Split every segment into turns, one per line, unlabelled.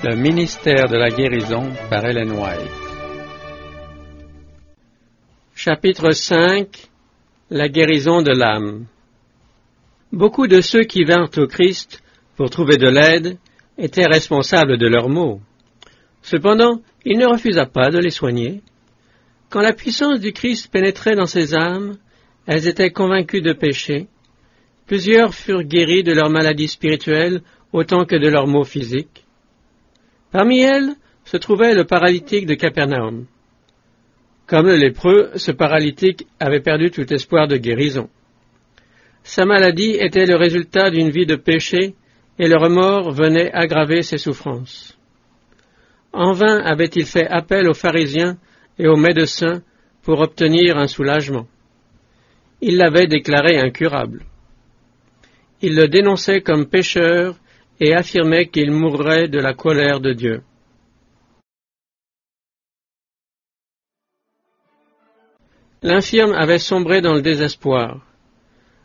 Le ministère de la guérison par Ellen White.
Chapitre 5 La guérison de l'âme. Beaucoup de ceux qui vinrent au Christ pour trouver de l'aide étaient responsables de leurs maux. Cependant, il ne refusa pas de les soigner. Quand la puissance du Christ pénétrait dans ces âmes, elles étaient convaincues de péché. Plusieurs furent guéris de leurs maladies spirituelles autant que de leurs maux physiques. Parmi elles se trouvait le paralytique de Capernaum. Comme le lépreux, ce paralytique avait perdu tout espoir de guérison. Sa maladie était le résultat d'une vie de péché et le remords venait aggraver ses souffrances. En vain avait-il fait appel aux pharisiens et aux médecins pour obtenir un soulagement. Il l'avait déclaré incurable. Il le dénonçait comme pécheur et affirmait qu'il mourrait de la colère de Dieu. L'infirme avait sombré dans le désespoir.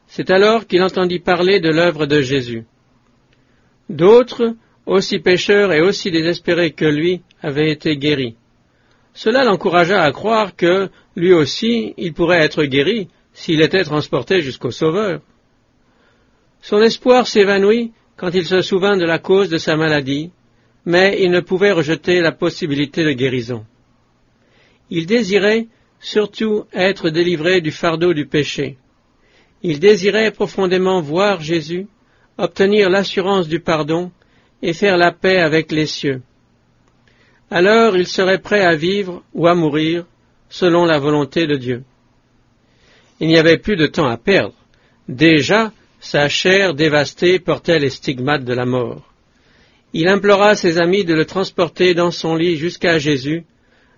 C'est alors qu'il entendit parler de l'œuvre de Jésus. D'autres, aussi pécheurs et aussi désespérés que lui, avaient été guéris. Cela l'encouragea à croire que, lui aussi, il pourrait être guéri s'il était transporté jusqu'au Sauveur. Son espoir s'évanouit quand il se souvint de la cause de sa maladie, mais il ne pouvait rejeter la possibilité de guérison. Il désirait surtout être délivré du fardeau du péché. Il désirait profondément voir Jésus, obtenir l'assurance du pardon et faire la paix avec les cieux. Alors il serait prêt à vivre ou à mourir selon la volonté de Dieu. Il n'y avait plus de temps à perdre. Déjà, sa chair dévastée portait les stigmates de la mort. Il implora ses amis de le transporter dans son lit jusqu'à Jésus,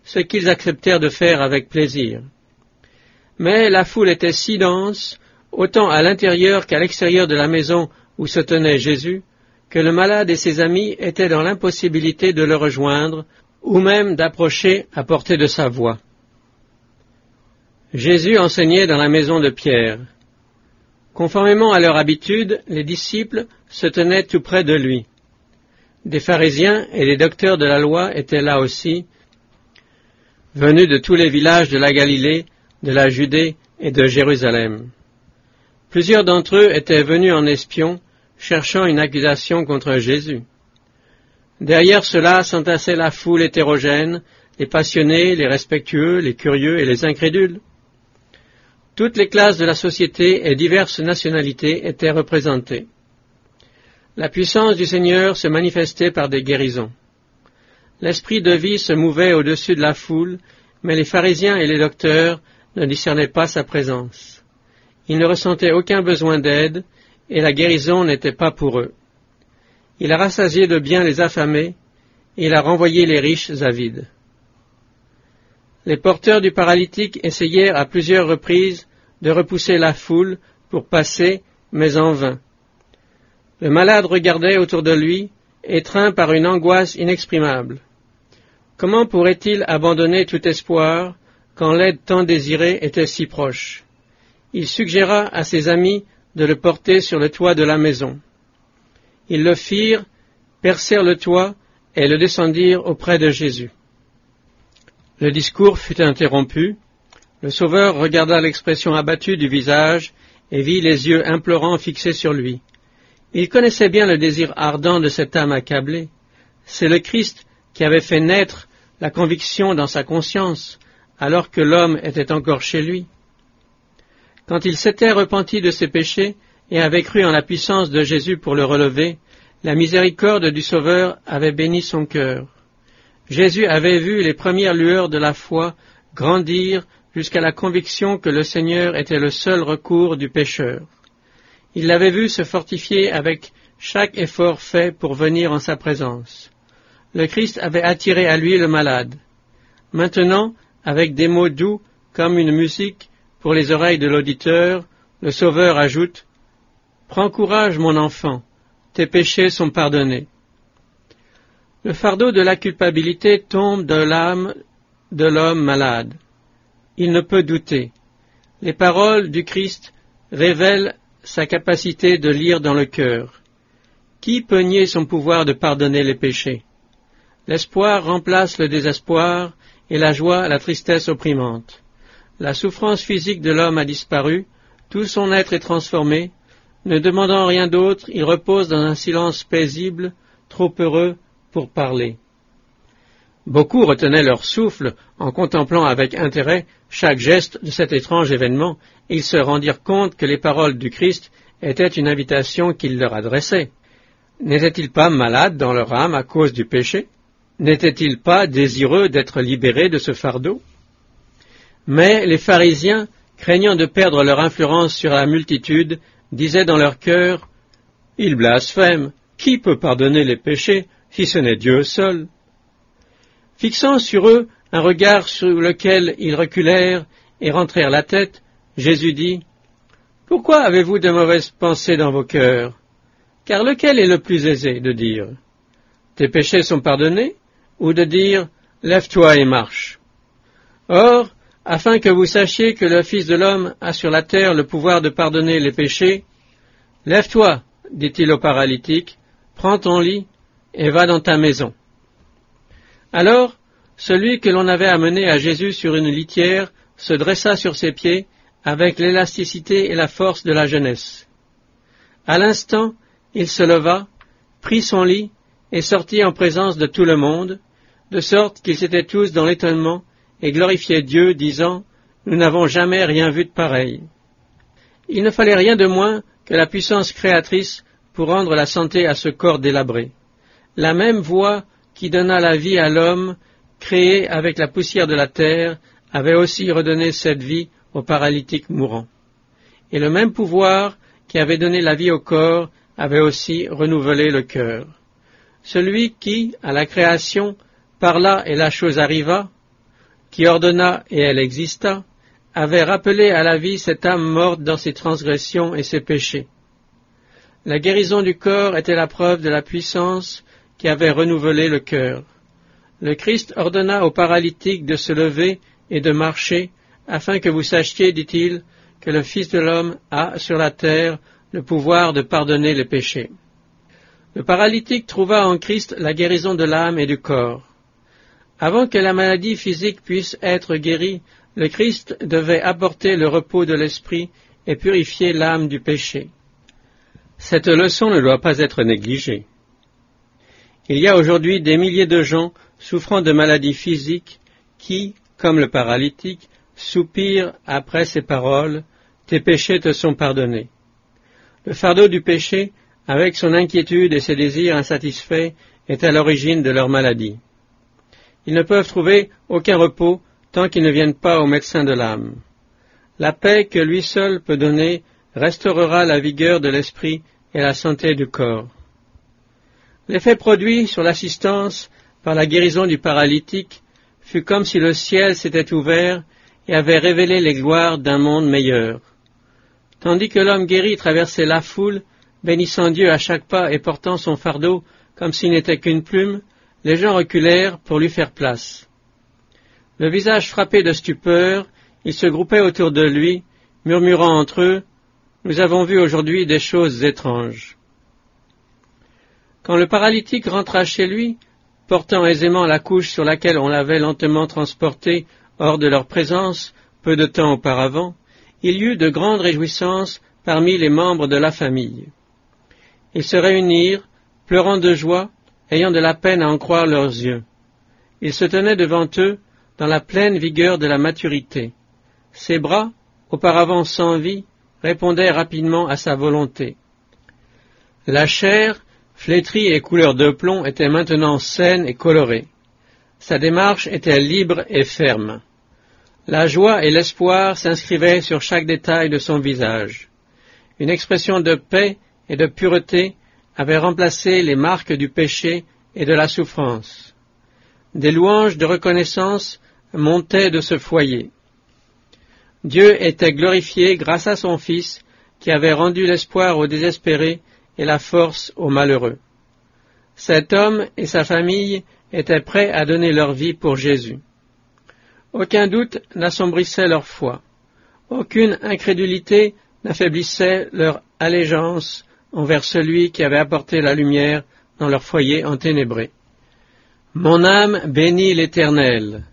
ce qu'ils acceptèrent de faire avec plaisir. Mais la foule était si dense, autant à l'intérieur qu'à l'extérieur de la maison où se tenait Jésus, que le malade et ses amis étaient dans l'impossibilité de le rejoindre, ou même d'approcher à portée de sa voix. Jésus enseignait dans la maison de Pierre. Conformément à leur habitude, les disciples se tenaient tout près de lui. Des pharisiens et des docteurs de la loi étaient là aussi, venus de tous les villages de la Galilée, de la Judée et de Jérusalem. Plusieurs d'entre eux étaient venus en espion, cherchant une accusation contre Jésus. Derrière cela s'entassait la foule hétérogène, les passionnés, les respectueux, les curieux et les incrédules. Toutes les classes de la société et diverses nationalités étaient représentées. La puissance du Seigneur se manifestait par des guérisons. L'esprit de vie se mouvait au-dessus de la foule, mais les pharisiens et les docteurs ne discernaient pas sa présence. Ils ne ressentaient aucun besoin d'aide, et la guérison n'était pas pour eux. Il a rassasié de bien les affamés, et il a renvoyé les riches avides. Les porteurs du paralytique essayèrent à plusieurs reprises de repousser la foule pour passer, mais en vain. Le malade regardait autour de lui, étreint par une angoisse inexprimable. Comment pourrait-il abandonner tout espoir quand l'aide tant désirée était si proche? Il suggéra à ses amis de le porter sur le toit de la maison. Ils le firent, percèrent le toit et le descendirent auprès de Jésus. Le discours fut interrompu. Le Sauveur regarda l'expression abattue du visage et vit les yeux implorants fixés sur lui. Il connaissait bien le désir ardent de cette âme accablée. C'est le Christ qui avait fait naître la conviction dans sa conscience, alors que l'homme était encore chez lui. Quand il s'était repenti de ses péchés et avait cru en la puissance de Jésus pour le relever, la miséricorde du Sauveur avait béni son cœur. Jésus avait vu les premières lueurs de la foi grandir jusqu'à la conviction que le Seigneur était le seul recours du pécheur. Il l'avait vu se fortifier avec chaque effort fait pour venir en sa présence. Le Christ avait attiré à lui le malade. Maintenant, avec des mots doux comme une musique pour les oreilles de l'auditeur, le Sauveur ajoute Prends courage, mon enfant, tes péchés sont pardonnés. Le fardeau de la culpabilité tombe de l'âme de l'homme malade. Il ne peut douter. Les paroles du Christ révèlent sa capacité de lire dans le cœur. Qui peut nier son pouvoir de pardonner les péchés? L'espoir remplace le désespoir et la joie la tristesse opprimante. La souffrance physique de l'homme a disparu, tout son être est transformé. Ne demandant rien d'autre, il repose dans un silence paisible, trop heureux pour parler. Beaucoup retenaient leur souffle en contemplant avec intérêt chaque geste de cet étrange événement, et ils se rendirent compte que les paroles du Christ étaient une invitation qu'il leur adressait. N'étaient-ils pas malades dans leur âme à cause du péché? N'étaient-ils pas désireux d'être libérés de ce fardeau? Mais les pharisiens, craignant de perdre leur influence sur la multitude, disaient dans leur cœur Ils blasphèment. Qui peut pardonner les péchés si ce n'est Dieu seul Fixant sur eux un regard sur lequel ils reculèrent et rentrèrent la tête, Jésus dit Pourquoi avez-vous de mauvaises pensées dans vos cœurs? Car lequel est le plus aisé de dire Tes péchés sont pardonnés ou de dire Lève-toi et marche. Or, afin que vous sachiez que le Fils de l'homme a sur la terre le pouvoir de pardonner les péchés, Lève-toi, dit-il au paralytique, prends ton lit et va dans ta maison. Alors, celui que l'on avait amené à Jésus sur une litière se dressa sur ses pieds avec l'élasticité et la force de la jeunesse. À l'instant, il se leva, prit son lit et sortit en présence de tout le monde, de sorte qu'ils étaient tous dans l'étonnement et glorifiaient Dieu, disant Nous n'avons jamais rien vu de pareil. Il ne fallait rien de moins que la puissance créatrice pour rendre la santé à ce corps délabré. La même voix qui donna la vie à l'homme créé avec la poussière de la terre avait aussi redonné cette vie au paralytique mourant. Et le même pouvoir qui avait donné la vie au corps avait aussi renouvelé le cœur. Celui qui, à la création, parla et la chose arriva, qui ordonna et elle exista, avait rappelé à la vie cette âme morte dans ses transgressions et ses péchés. La guérison du corps était la preuve de la puissance qui avait renouvelé le cœur. Le Christ ordonna aux paralytiques de se lever et de marcher, afin que vous sachiez, dit-il, que le Fils de l'homme a sur la terre le pouvoir de pardonner les péchés. Le paralytique trouva en Christ la guérison de l'âme et du corps. Avant que la maladie physique puisse être guérie, le Christ devait apporter le repos de l'esprit et purifier l'âme du péché. Cette leçon ne doit pas être négligée. Il y a aujourd'hui des milliers de gens souffrant de maladies physiques qui, comme le paralytique, soupirent après ces paroles Tes péchés te sont pardonnés. Le fardeau du péché, avec son inquiétude et ses désirs insatisfaits, est à l'origine de leur maladie. Ils ne peuvent trouver aucun repos tant qu'ils ne viennent pas au médecin de l'âme. La paix que lui seul peut donner restaurera la vigueur de l'esprit et la santé du corps. L'effet produit sur l'assistance par la guérison du paralytique fut comme si le ciel s'était ouvert et avait révélé les gloires d'un monde meilleur. Tandis que l'homme guéri traversait la foule, bénissant Dieu à chaque pas et portant son fardeau comme s'il n'était qu'une plume, les gens reculèrent pour lui faire place. Le visage frappé de stupeur, ils se groupaient autour de lui, murmurant entre eux Nous avons vu aujourd'hui des choses étranges. Quand le paralytique rentra chez lui, portant aisément la couche sur laquelle on l'avait lentement transporté hors de leur présence peu de temps auparavant, il y eut de grandes réjouissances parmi les membres de la famille. Ils se réunirent, pleurant de joie, ayant de la peine à en croire leurs yeux. Il se tenait devant eux dans la pleine vigueur de la maturité. Ses bras, auparavant sans vie, répondaient rapidement à sa volonté. La chair flétrie et couleur de plomb, était maintenant saine et colorée. Sa démarche était libre et ferme. La joie et l'espoir s'inscrivaient sur chaque détail de son visage. Une expression de paix et de pureté avait remplacé les marques du péché et de la souffrance. Des louanges de reconnaissance montaient de ce foyer. Dieu était glorifié grâce à son Fils qui avait rendu l'espoir aux désespérés et la force aux malheureux. Cet homme et sa famille étaient prêts à donner leur vie pour Jésus. Aucun doute n'assombrissait leur foi. Aucune incrédulité n'affaiblissait leur allégeance envers celui qui avait apporté la lumière dans leur foyer enténébré. Mon âme bénit l'Éternel.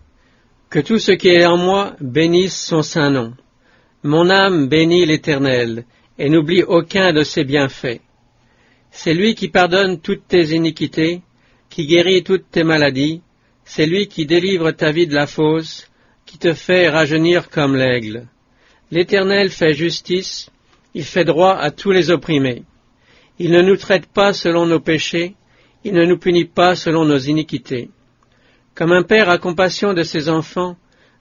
Que tout ce qui est en moi bénisse son saint nom. Mon âme bénit l'Éternel, et n'oublie aucun de ses bienfaits. C'est lui qui pardonne toutes tes iniquités, qui guérit toutes tes maladies, c'est lui qui délivre ta vie de la fosse, qui te fait rajeunir comme l'aigle. L'Éternel fait justice, il fait droit à tous les opprimés. Il ne nous traite pas selon nos péchés, il ne nous punit pas selon nos iniquités. Comme un père a compassion de ses enfants,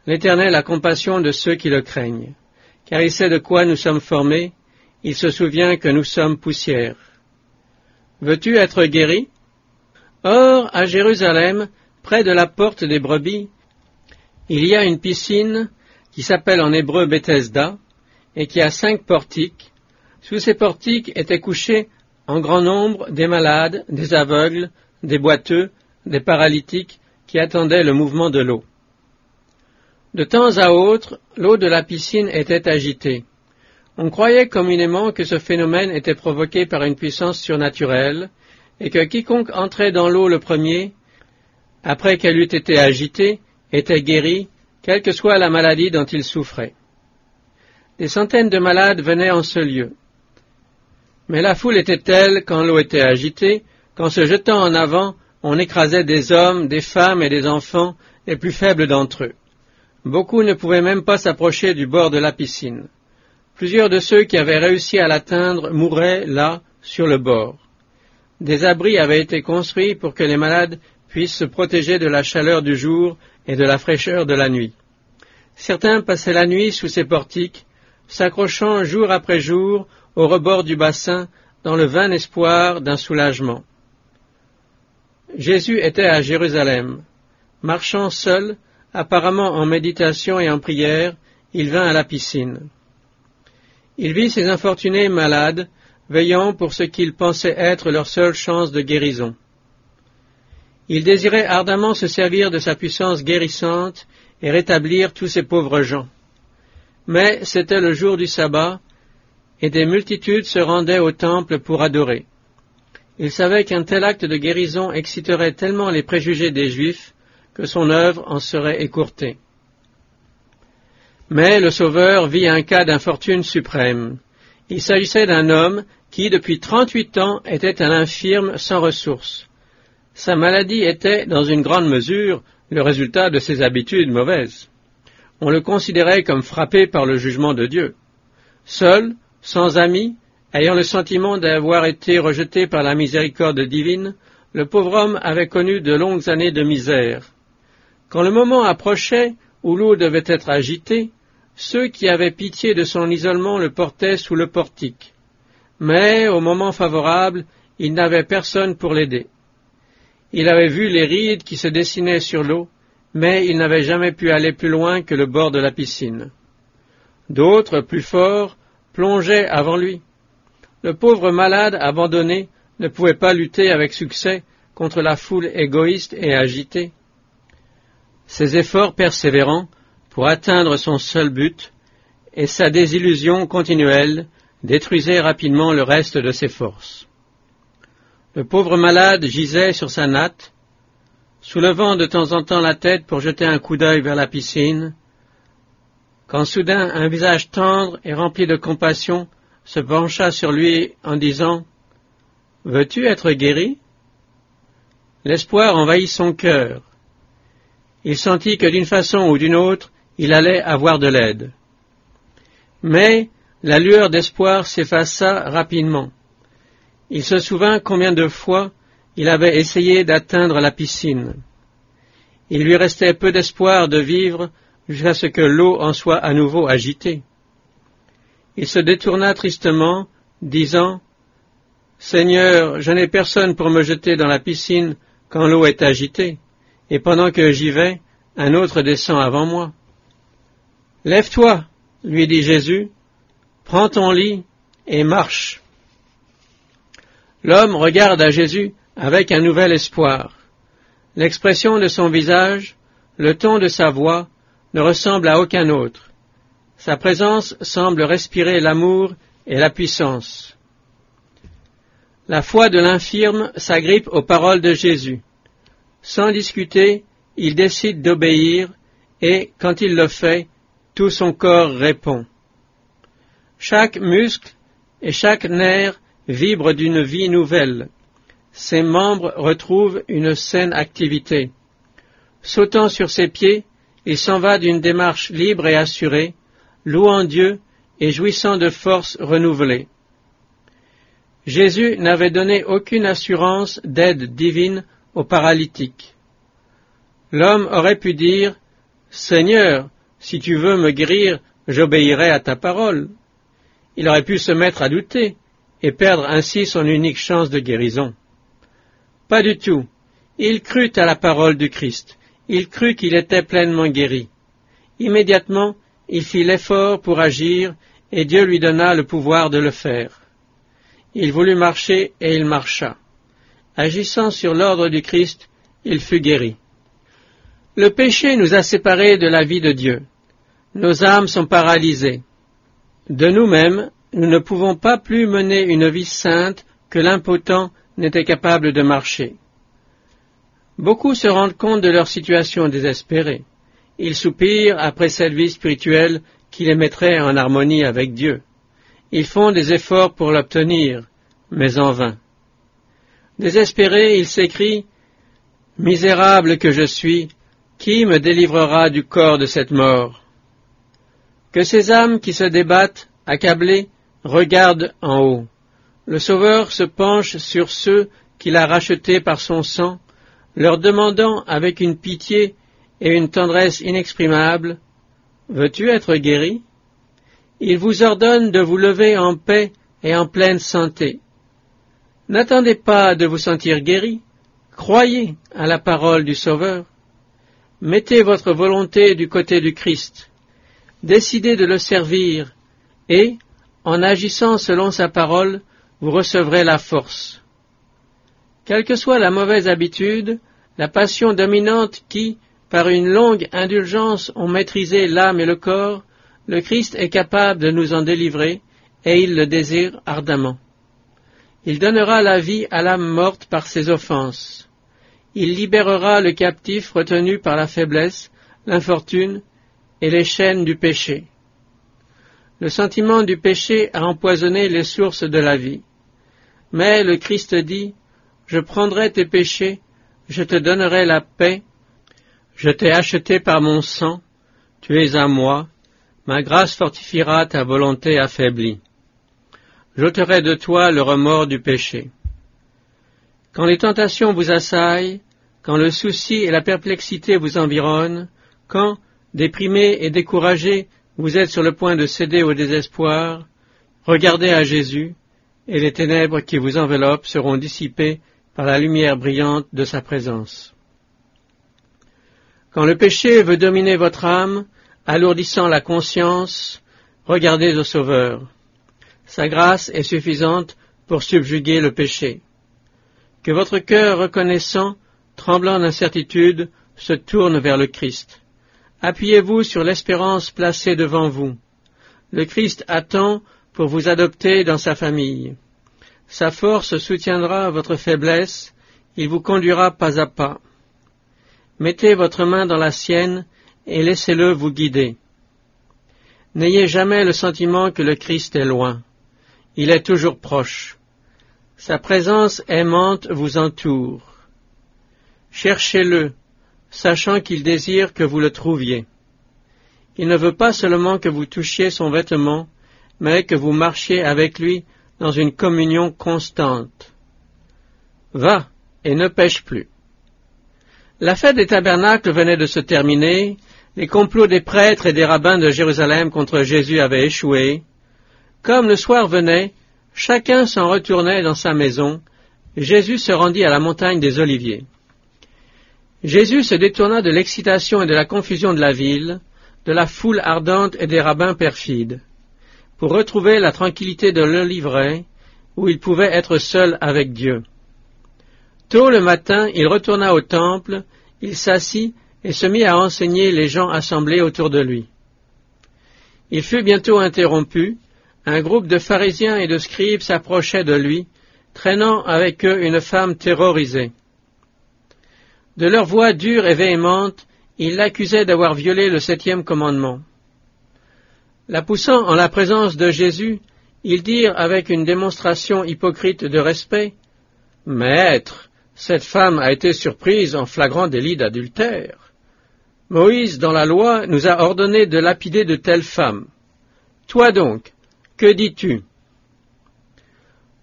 l'Éternel a compassion de ceux qui le craignent, car il sait de quoi nous sommes formés, il se souvient que nous sommes poussière. Veux-tu être guéri? Or, à Jérusalem, près de la porte des brebis, il y a une piscine qui s'appelle en hébreu Bethesda et qui a cinq portiques. Sous ces portiques étaient couchés en grand nombre des malades, des aveugles, des boiteux, des paralytiques qui attendaient le mouvement de l'eau. De temps à autre, l'eau de la piscine était agitée. On croyait communément que ce phénomène était provoqué par une puissance surnaturelle, et que quiconque entrait dans l'eau le premier, après qu'elle eût été agitée, était guéri, quelle que soit la maladie dont il souffrait. Des centaines de malades venaient en ce lieu. Mais la foule était telle, quand l'eau était agitée, qu'en se jetant en avant, on écrasait des hommes, des femmes et des enfants, les plus faibles d'entre eux. Beaucoup ne pouvaient même pas s'approcher du bord de la piscine. Plusieurs de ceux qui avaient réussi à l'atteindre mouraient là, sur le bord. Des abris avaient été construits pour que les malades puissent se protéger de la chaleur du jour et de la fraîcheur de la nuit. Certains passaient la nuit sous ces portiques, s'accrochant jour après jour au rebord du bassin dans le vain espoir d'un soulagement. Jésus était à Jérusalem. Marchant seul, apparemment en méditation et en prière, il vint à la piscine. Il vit ces infortunés malades, veillant pour ce qu'il pensait être leur seule chance de guérison. Il désirait ardemment se servir de sa puissance guérissante et rétablir tous ces pauvres gens. Mais c'était le jour du sabbat, et des multitudes se rendaient au temple pour adorer. Il savait qu'un tel acte de guérison exciterait tellement les préjugés des Juifs que son œuvre en serait écourtée. Mais le Sauveur vit un cas d'infortune suprême. Il s'agissait d'un homme qui, depuis trente-huit ans, était un infirme sans ressources. Sa maladie était, dans une grande mesure, le résultat de ses habitudes mauvaises. On le considérait comme frappé par le jugement de Dieu. Seul, sans amis, ayant le sentiment d'avoir été rejeté par la miséricorde divine, le pauvre homme avait connu de longues années de misère. Quand le moment approchait où l'eau devait être agitée, ceux qui avaient pitié de son isolement le portaient sous le portique. Mais, au moment favorable, il n'avait personne pour l'aider. Il avait vu les rides qui se dessinaient sur l'eau, mais il n'avait jamais pu aller plus loin que le bord de la piscine. D'autres, plus forts, plongeaient avant lui. Le pauvre malade abandonné ne pouvait pas lutter avec succès contre la foule égoïste et agitée. Ses efforts persévérants pour atteindre son seul but et sa désillusion continuelle détruisaient rapidement le reste de ses forces. Le pauvre malade gisait sur sa natte, soulevant de temps en temps la tête pour jeter un coup d'œil vers la piscine, quand soudain un visage tendre et rempli de compassion se pencha sur lui en disant Veux-tu être guéri? L'espoir envahit son cœur. Il sentit que d'une façon ou d'une autre, il allait avoir de l'aide. Mais la lueur d'espoir s'effaça rapidement. Il se souvint combien de fois il avait essayé d'atteindre la piscine. Il lui restait peu d'espoir de vivre jusqu'à ce que l'eau en soit à nouveau agitée. Il se détourna tristement, disant Seigneur, je n'ai personne pour me jeter dans la piscine quand l'eau est agitée, et pendant que j'y vais, un autre descend avant moi. Lève-toi, lui dit Jésus, prends ton lit et marche. L'homme regarde à Jésus avec un nouvel espoir. L'expression de son visage, le ton de sa voix ne ressemble à aucun autre. Sa présence semble respirer l'amour et la puissance. La foi de l'infirme s'agrippe aux paroles de Jésus. sans discuter, il décide d'obéir et, quand il le fait, tout son corps répond. Chaque muscle et chaque nerf vibre d'une vie nouvelle. Ses membres retrouvent une saine activité. Sautant sur ses pieds, il s'en va d'une démarche libre et assurée, louant Dieu et jouissant de forces renouvelées. Jésus n'avait donné aucune assurance d'aide divine aux paralytiques. L'homme aurait pu dire Seigneur, si tu veux me guérir, j'obéirai à ta parole. Il aurait pu se mettre à douter et perdre ainsi son unique chance de guérison. Pas du tout. Il crut à la parole du Christ. Il crut qu'il était pleinement guéri. Immédiatement, il fit l'effort pour agir et Dieu lui donna le pouvoir de le faire. Il voulut marcher et il marcha. Agissant sur l'ordre du Christ, il fut guéri. Le péché nous a séparés de la vie de Dieu. Nos âmes sont paralysées. De nous-mêmes, nous ne pouvons pas plus mener une vie sainte que l'impotent n'était capable de marcher. Beaucoup se rendent compte de leur situation désespérée. Ils soupirent après cette vie spirituelle qui les mettrait en harmonie avec Dieu. Ils font des efforts pour l'obtenir, mais en vain. Désespérés, ils s'écrient Misérable que je suis, qui me délivrera du corps de cette mort? Que ces âmes qui se débattent, accablées, regardent en haut. Le Sauveur se penche sur ceux qu'il a rachetés par son sang, leur demandant avec une pitié et une tendresse inexprimables Veux-tu être guéri? Il vous ordonne de vous lever en paix et en pleine santé. N'attendez pas de vous sentir guéri, croyez à la parole du Sauveur. Mettez votre volonté du côté du Christ. Décidez de le servir et, en agissant selon sa parole, vous recevrez la force. Quelle que soit la mauvaise habitude, la passion dominante qui, par une longue indulgence, ont maîtrisé l'âme et le corps, le Christ est capable de nous en délivrer, et il le désire ardemment. Il donnera la vie à l'âme morte par ses offenses. Il libérera le captif retenu par la faiblesse, l'infortune et les chaînes du péché. Le sentiment du péché a empoisonné les sources de la vie. Mais le Christ dit, Je prendrai tes péchés, je te donnerai la paix, je t'ai acheté par mon sang, tu es à moi, ma grâce fortifiera ta volonté affaiblie. J'ôterai de toi le remords du péché. Quand les tentations vous assaillent, quand le souci et la perplexité vous environnent, quand, déprimé et découragé, vous êtes sur le point de céder au désespoir, regardez à Jésus, et les ténèbres qui vous enveloppent seront dissipées par la lumière brillante de sa présence. Quand le péché veut dominer votre âme, alourdissant la conscience, regardez au Sauveur. Sa grâce est suffisante pour subjuguer le péché que votre cœur reconnaissant, tremblant d'incertitude, se tourne vers le Christ. Appuyez-vous sur l'espérance placée devant vous. Le Christ attend pour vous adopter dans sa famille. Sa force soutiendra votre faiblesse, il vous conduira pas à pas. Mettez votre main dans la sienne et laissez-le vous guider. N'ayez jamais le sentiment que le Christ est loin. Il est toujours proche. Sa présence aimante vous entoure. Cherchez-le, sachant qu'il désire que vous le trouviez. Il ne veut pas seulement que vous touchiez son vêtement, mais que vous marchiez avec lui dans une communion constante. Va et ne pêche plus. La fête des tabernacles venait de se terminer, les complots des prêtres et des rabbins de Jérusalem contre Jésus avaient échoué. Comme le soir venait, Chacun s'en retournait dans sa maison. Jésus se rendit à la montagne des Oliviers. Jésus se détourna de l'excitation et de la confusion de la ville, de la foule ardente et des rabbins perfides, pour retrouver la tranquillité de l'Oliveraie, où il pouvait être seul avec Dieu. Tôt le matin, il retourna au temple, il s'assit et se mit à enseigner les gens assemblés autour de lui. Il fut bientôt interrompu, un groupe de pharisiens et de scribes s'approchait de lui, traînant avec eux une femme terrorisée. De leur voix dure et véhémente, ils l'accusaient d'avoir violé le septième commandement. La poussant en la présence de Jésus, ils dirent avec une démonstration hypocrite de respect Maître, cette femme a été surprise en flagrant délit d'adultère. Moïse, dans la loi, nous a ordonné de lapider de telles femmes. Toi donc, que dis-tu?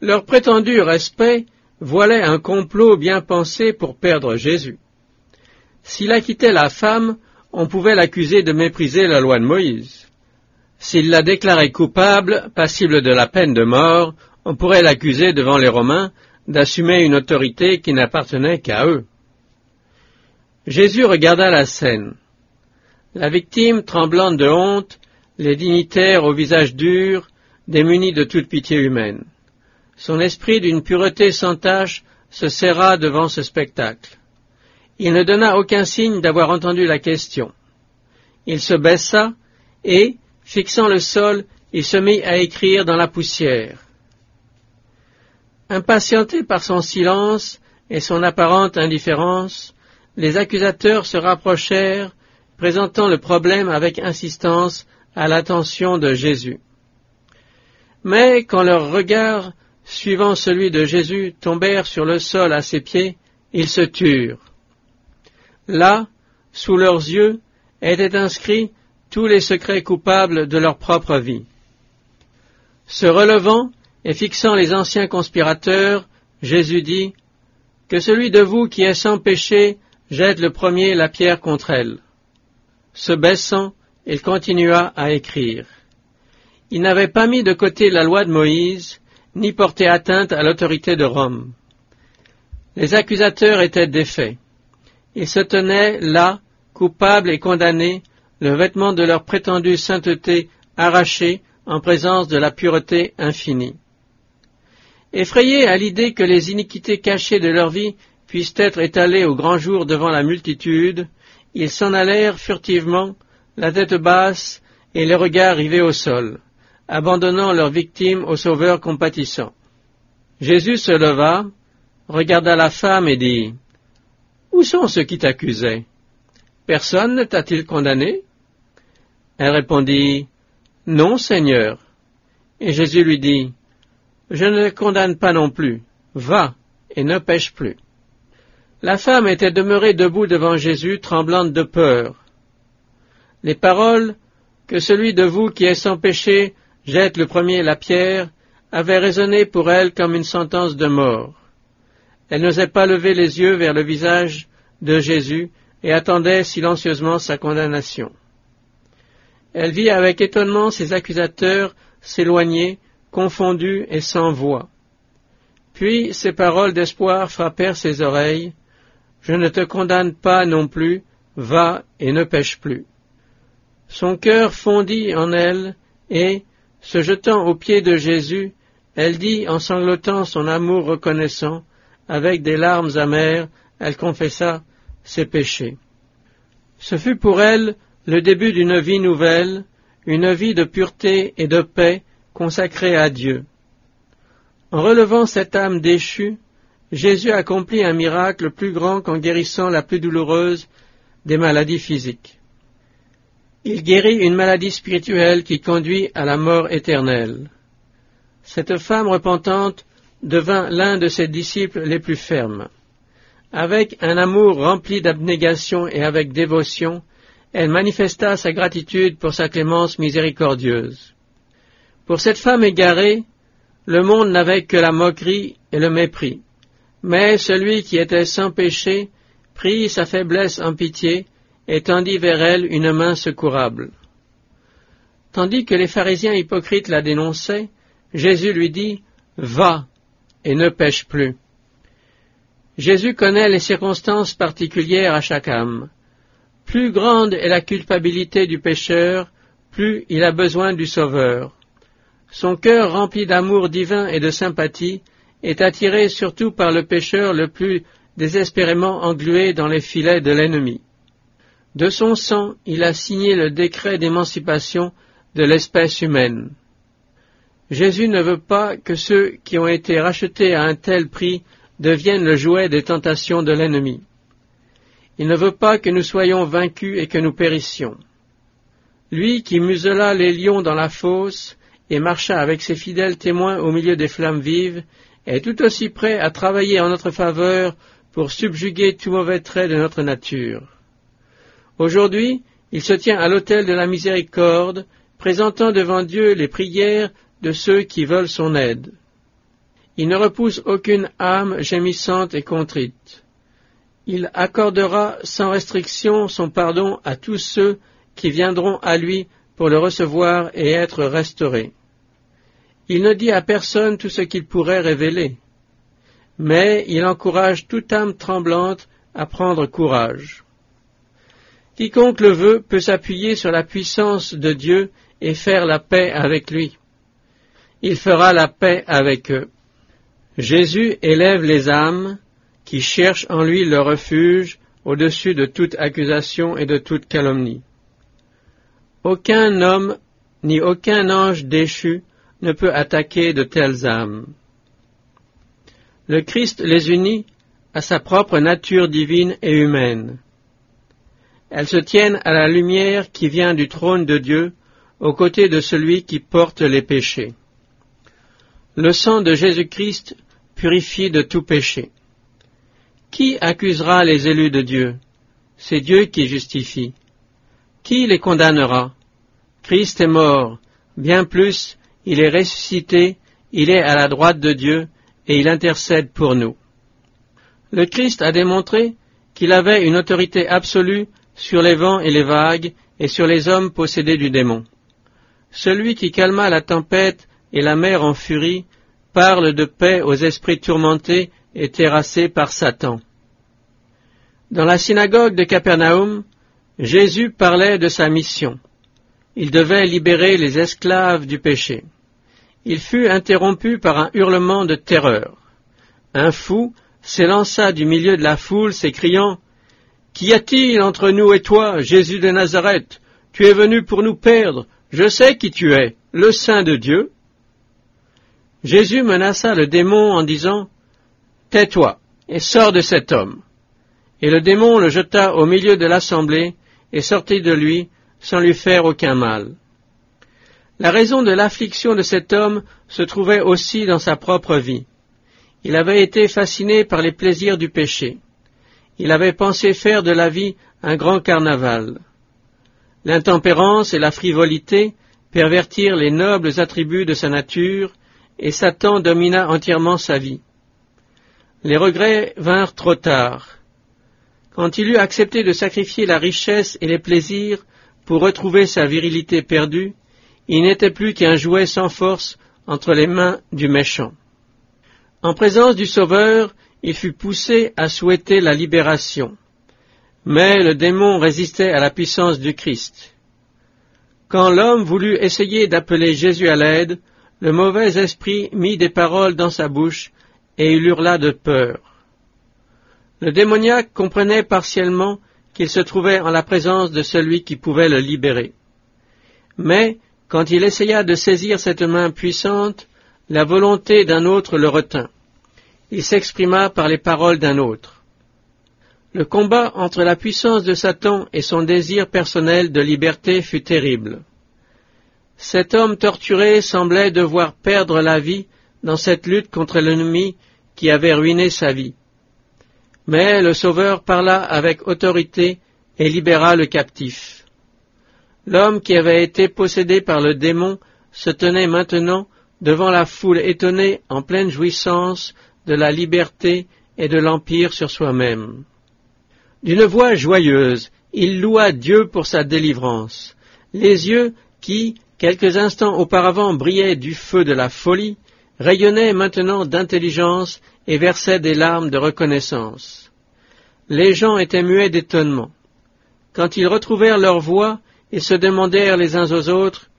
Leur prétendu respect voilait un complot bien pensé pour perdre Jésus. S'il acquittait la femme, on pouvait l'accuser de mépriser la loi de Moïse. S'il la déclarait coupable, passible de la peine de mort, on pourrait l'accuser devant les Romains d'assumer une autorité qui n'appartenait qu'à eux. Jésus regarda la scène. La victime, tremblante de honte, les dignitaires au visage dur, démunis de toute pitié humaine. Son esprit d'une pureté sans tache se serra devant ce spectacle. Il ne donna aucun signe d'avoir entendu la question. Il se baissa et, fixant le sol, il se mit à écrire dans la poussière. Impatientés par son silence et son apparente indifférence, les accusateurs se rapprochèrent, présentant le problème avec insistance à l'attention de Jésus. Mais quand leurs regards, suivant celui de Jésus, tombèrent sur le sol à ses pieds, ils se turent. Là, sous leurs yeux, étaient inscrits tous les secrets coupables de leur propre vie. Se relevant et fixant les anciens conspirateurs, Jésus dit, Que celui de vous qui est sans péché jette le premier la pierre contre elle. Se baissant, il continua à écrire. Il n'avait pas mis de côté la loi de Moïse, ni porté atteinte à l'autorité de Rome. Les accusateurs étaient défaits. Ils se tenaient là, coupables et condamnés, le vêtement de leur prétendue sainteté arraché en présence de la pureté infinie. Effrayés à l'idée que les iniquités cachées de leur vie puissent être étalées au grand jour devant la multitude, ils s'en allèrent furtivement, la tête basse et les regards rivés au sol, abandonnant leurs victimes au Sauveur compatissant. Jésus se leva, regarda la femme et dit Où sont ceux qui t'accusaient? Personne ne t'a-t-il condamné? Elle répondit, Non, Seigneur. Et Jésus lui dit, Je ne le condamne pas non plus. Va et ne pêche plus. La femme était demeurée debout devant Jésus, tremblante de peur. Les paroles que celui de vous qui est sans péché jette le premier la pierre avaient résonné pour elle comme une sentence de mort. Elle n'osait pas lever les yeux vers le visage de Jésus et attendait silencieusement sa condamnation. Elle vit avec étonnement ses accusateurs s'éloigner, confondus et sans voix. Puis ces paroles d'espoir frappèrent ses oreilles. Je ne te condamne pas non plus, va et ne pêche plus. Son cœur fondit en elle, et, se jetant aux pieds de Jésus, elle dit en sanglotant son amour reconnaissant, avec des larmes amères, elle confessa ses péchés. Ce fut pour elle le début d'une vie nouvelle, une vie de pureté et de paix consacrée à Dieu. En relevant cette âme déchue, Jésus accomplit un miracle plus grand qu'en guérissant la plus douloureuse des maladies physiques. Il guérit une maladie spirituelle qui conduit à la mort éternelle. Cette femme repentante devint l'un de ses disciples les plus fermes. Avec un amour rempli d'abnégation et avec dévotion, elle manifesta sa gratitude pour sa clémence miséricordieuse. Pour cette femme égarée, le monde n'avait que la moquerie et le mépris. Mais celui qui était sans péché prit sa faiblesse en pitié et tendit vers elle une main secourable. Tandis que les pharisiens hypocrites la dénonçaient, Jésus lui dit Va et ne pêche plus. Jésus connaît les circonstances particulières à chaque âme. Plus grande est la culpabilité du pécheur, plus il a besoin du Sauveur. Son cœur rempli d'amour divin et de sympathie est attiré surtout par le pécheur le plus désespérément englué dans les filets de l'ennemi. De son sang, il a signé le décret d'émancipation de l'espèce humaine. Jésus ne veut pas que ceux qui ont été rachetés à un tel prix deviennent le jouet des tentations de l'ennemi. Il ne veut pas que nous soyons vaincus et que nous périssions. Lui qui musela les lions dans la fosse et marcha avec ses fidèles témoins au milieu des flammes vives, est tout aussi prêt à travailler en notre faveur pour subjuguer tout mauvais trait de notre nature. Aujourd'hui, il se tient à l'autel de la miséricorde, présentant devant Dieu les prières de ceux qui veulent son aide. Il ne repousse aucune âme gémissante et contrite. Il accordera sans restriction son pardon à tous ceux qui viendront à lui pour le recevoir et être restaurés. Il ne dit à personne tout ce qu'il pourrait révéler, mais il encourage toute âme tremblante à prendre courage. Quiconque le veut peut s'appuyer sur la puissance de Dieu et faire la paix avec lui. Il fera la paix avec eux. Jésus élève les âmes qui cherchent en lui le refuge au-dessus de toute accusation et de toute calomnie. Aucun homme ni aucun ange déchu ne peut attaquer de telles âmes. Le Christ les unit à sa propre nature divine et humaine. Elles se tiennent à la lumière qui vient du trône de Dieu, aux côtés de celui qui porte les péchés. Le sang de Jésus-Christ purifie de tout péché. Qui accusera les élus de Dieu? C'est Dieu qui justifie. Qui les condamnera? Christ est mort, bien plus, il est ressuscité, il est à la droite de Dieu, et il intercède pour nous. Le Christ a démontré qu'il avait une autorité absolue sur les vents et les vagues, et sur les hommes possédés du démon. Celui qui calma la tempête et la mer en furie parle de paix aux esprits tourmentés et terrassés par Satan. Dans la synagogue de Capernaum, Jésus parlait de sa mission. Il devait libérer les esclaves du péché. Il fut interrompu par un hurlement de terreur. Un fou s'élança du milieu de la foule, s'écriant Qu'y a-t-il entre nous et toi, Jésus de Nazareth Tu es venu pour nous perdre. Je sais qui tu es, le Saint de Dieu. Jésus menaça le démon en disant Tais-toi et sors de cet homme. Et le démon le jeta au milieu de l'assemblée et sortit de lui sans lui faire aucun mal. La raison de l'affliction de cet homme se trouvait aussi dans sa propre vie. Il avait été fasciné par les plaisirs du péché. Il avait pensé faire de la vie un grand carnaval. L'intempérance et la frivolité pervertirent les nobles attributs de sa nature, et Satan domina entièrement sa vie. Les regrets vinrent trop tard. Quand il eut accepté de sacrifier la richesse et les plaisirs pour retrouver sa virilité perdue, il n'était plus qu'un jouet sans force entre les mains du méchant. En présence du Sauveur, il fut poussé à souhaiter la libération. Mais le démon résistait à la puissance du Christ. Quand l'homme voulut essayer d'appeler Jésus à l'aide, le mauvais esprit mit des paroles dans sa bouche et il hurla de peur. Le démoniaque comprenait partiellement qu'il se trouvait en la présence de celui qui pouvait le libérer. Mais, quand il essaya de saisir cette main puissante, la volonté d'un autre le retint. Il s'exprima par les paroles d'un autre. Le combat entre la puissance de Satan et son désir personnel de liberté fut terrible. Cet homme torturé semblait devoir perdre la vie dans cette lutte contre l'ennemi qui avait ruiné sa vie. Mais le Sauveur parla avec autorité et libéra le captif. L'homme qui avait été possédé par le démon se tenait maintenant devant la foule étonnée en pleine jouissance de la liberté et de l'empire sur soi-même. D'une voix joyeuse, il loua Dieu pour sa délivrance. Les yeux qui, quelques instants auparavant, brillaient du feu de la folie, rayonnaient maintenant d'intelligence et versaient des larmes de reconnaissance. Les gens étaient muets d'étonnement. Quand ils retrouvèrent leur voix, ils se demandèrent les uns aux autres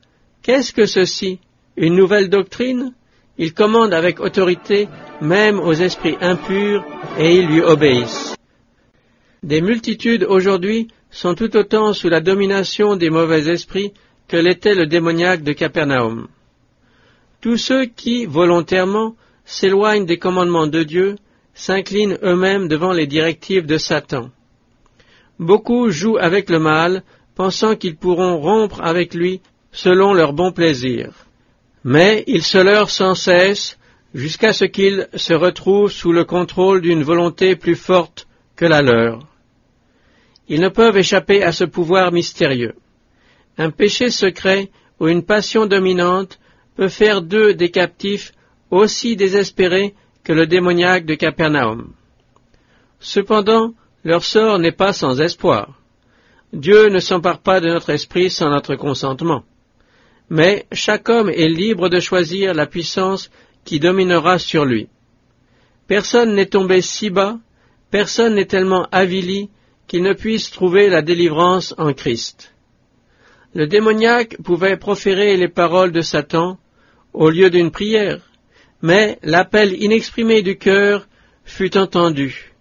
Qu'est-ce que ceci? Une nouvelle doctrine? Il commande avec autorité même aux esprits impurs, et ils lui obéissent. Des multitudes aujourd'hui sont tout autant sous la domination des mauvais esprits que l'était le démoniaque de Capernaum. Tous ceux qui, volontairement, s'éloignent des commandements de Dieu, s'inclinent eux-mêmes devant les directives de Satan. Beaucoup jouent avec le mal, pensant qu'ils pourront rompre avec lui selon leur bon plaisir. Mais ils se leurrent sans cesse jusqu'à ce qu'ils se retrouvent sous le contrôle d'une volonté plus forte que la leur. Ils ne peuvent échapper à ce pouvoir mystérieux. Un péché secret ou une passion dominante peut faire d'eux des captifs aussi désespérés que le démoniaque de Capernaum. Cependant, leur sort n'est pas sans espoir. Dieu ne s'empare pas de notre esprit sans notre consentement. Mais chaque homme est libre de choisir la puissance qui dominera sur lui. Personne n'est tombé si bas, personne n'est tellement avili qu'il ne puisse trouver la délivrance en Christ. Le démoniaque pouvait proférer les paroles de Satan au lieu d'une prière, mais l'appel inexprimé du cœur fut entendu.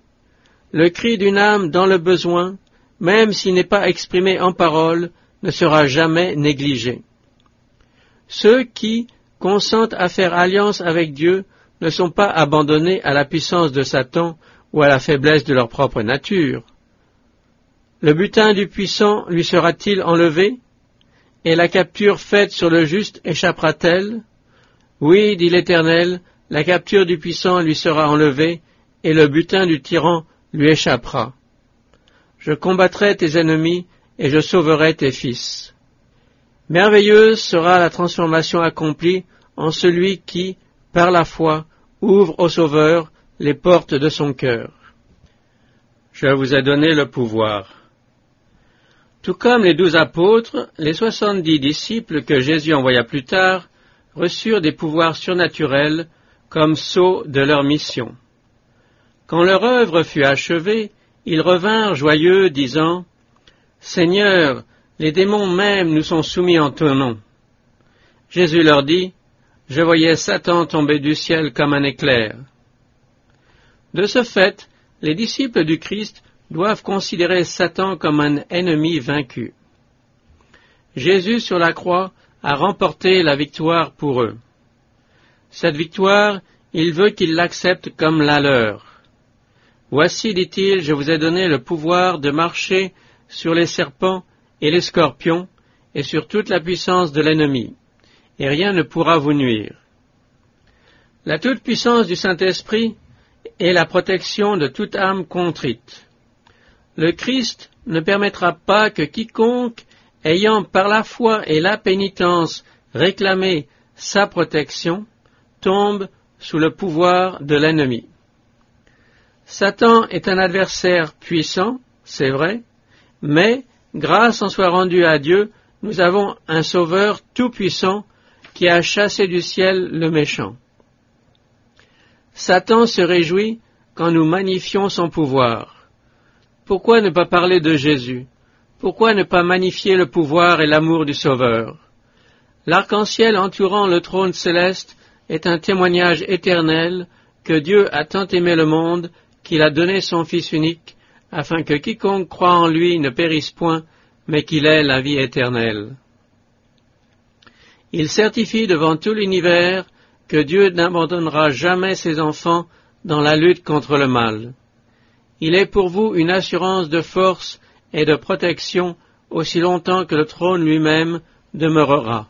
Le cri d'une âme dans le besoin, même s'il n'est pas exprimé en parole, ne sera jamais négligé. Ceux qui consentent à faire alliance avec Dieu ne sont pas abandonnés à la puissance de Satan ou à la faiblesse de leur propre nature. Le butin du puissant lui sera-t-il enlevé? Et la capture faite sur le juste échappera-t-elle? Oui, dit l'Éternel, la capture du puissant lui sera enlevée, et le butin du tyran lui échappera. Je combattrai tes ennemis, et je sauverai tes fils. Merveilleuse sera la transformation accomplie en celui qui, par la foi, ouvre au Sauveur les portes de son cœur. Je vous ai donné le pouvoir. Tout comme les douze apôtres, les soixante-dix disciples que Jésus envoya plus tard reçurent des pouvoirs surnaturels comme sceaux de leur mission. Quand leur œuvre fut achevée, ils revinrent joyeux, disant Seigneur, les démons même nous sont soumis en ton nom. Jésus leur dit, Je voyais Satan tomber du ciel comme un éclair. De ce fait, les disciples du Christ doivent considérer Satan comme un ennemi vaincu. Jésus sur la croix a remporté la victoire pour eux. Cette victoire, il veut qu'ils l'acceptent comme la leur. Voici, dit-il, je vous ai donné le pouvoir de marcher sur les serpents et les scorpions, et sur toute la puissance de l'ennemi, et rien ne pourra vous nuire. La toute-puissance du Saint-Esprit est la protection de toute âme contrite. Le Christ ne permettra pas que quiconque, ayant par la foi et la pénitence réclamé sa protection, tombe sous le pouvoir de l'ennemi. Satan est un adversaire puissant, c'est vrai, mais grâce en soit rendue à Dieu, nous avons un Sauveur tout-puissant qui a chassé du ciel le méchant. Satan se réjouit quand nous magnifions son pouvoir. Pourquoi ne pas parler de Jésus? Pourquoi ne pas magnifier le pouvoir et l'amour du Sauveur? L'arc-en-ciel entourant le trône céleste est un témoignage éternel que Dieu a tant aimé le monde qu'il a donné son Fils unique afin que quiconque croit en lui ne périsse point, mais qu'il ait la vie éternelle. Il certifie devant tout l'univers que Dieu n'abandonnera jamais ses enfants dans la lutte contre le mal. Il est pour vous une assurance de force et de protection aussi longtemps que le trône lui-même demeurera.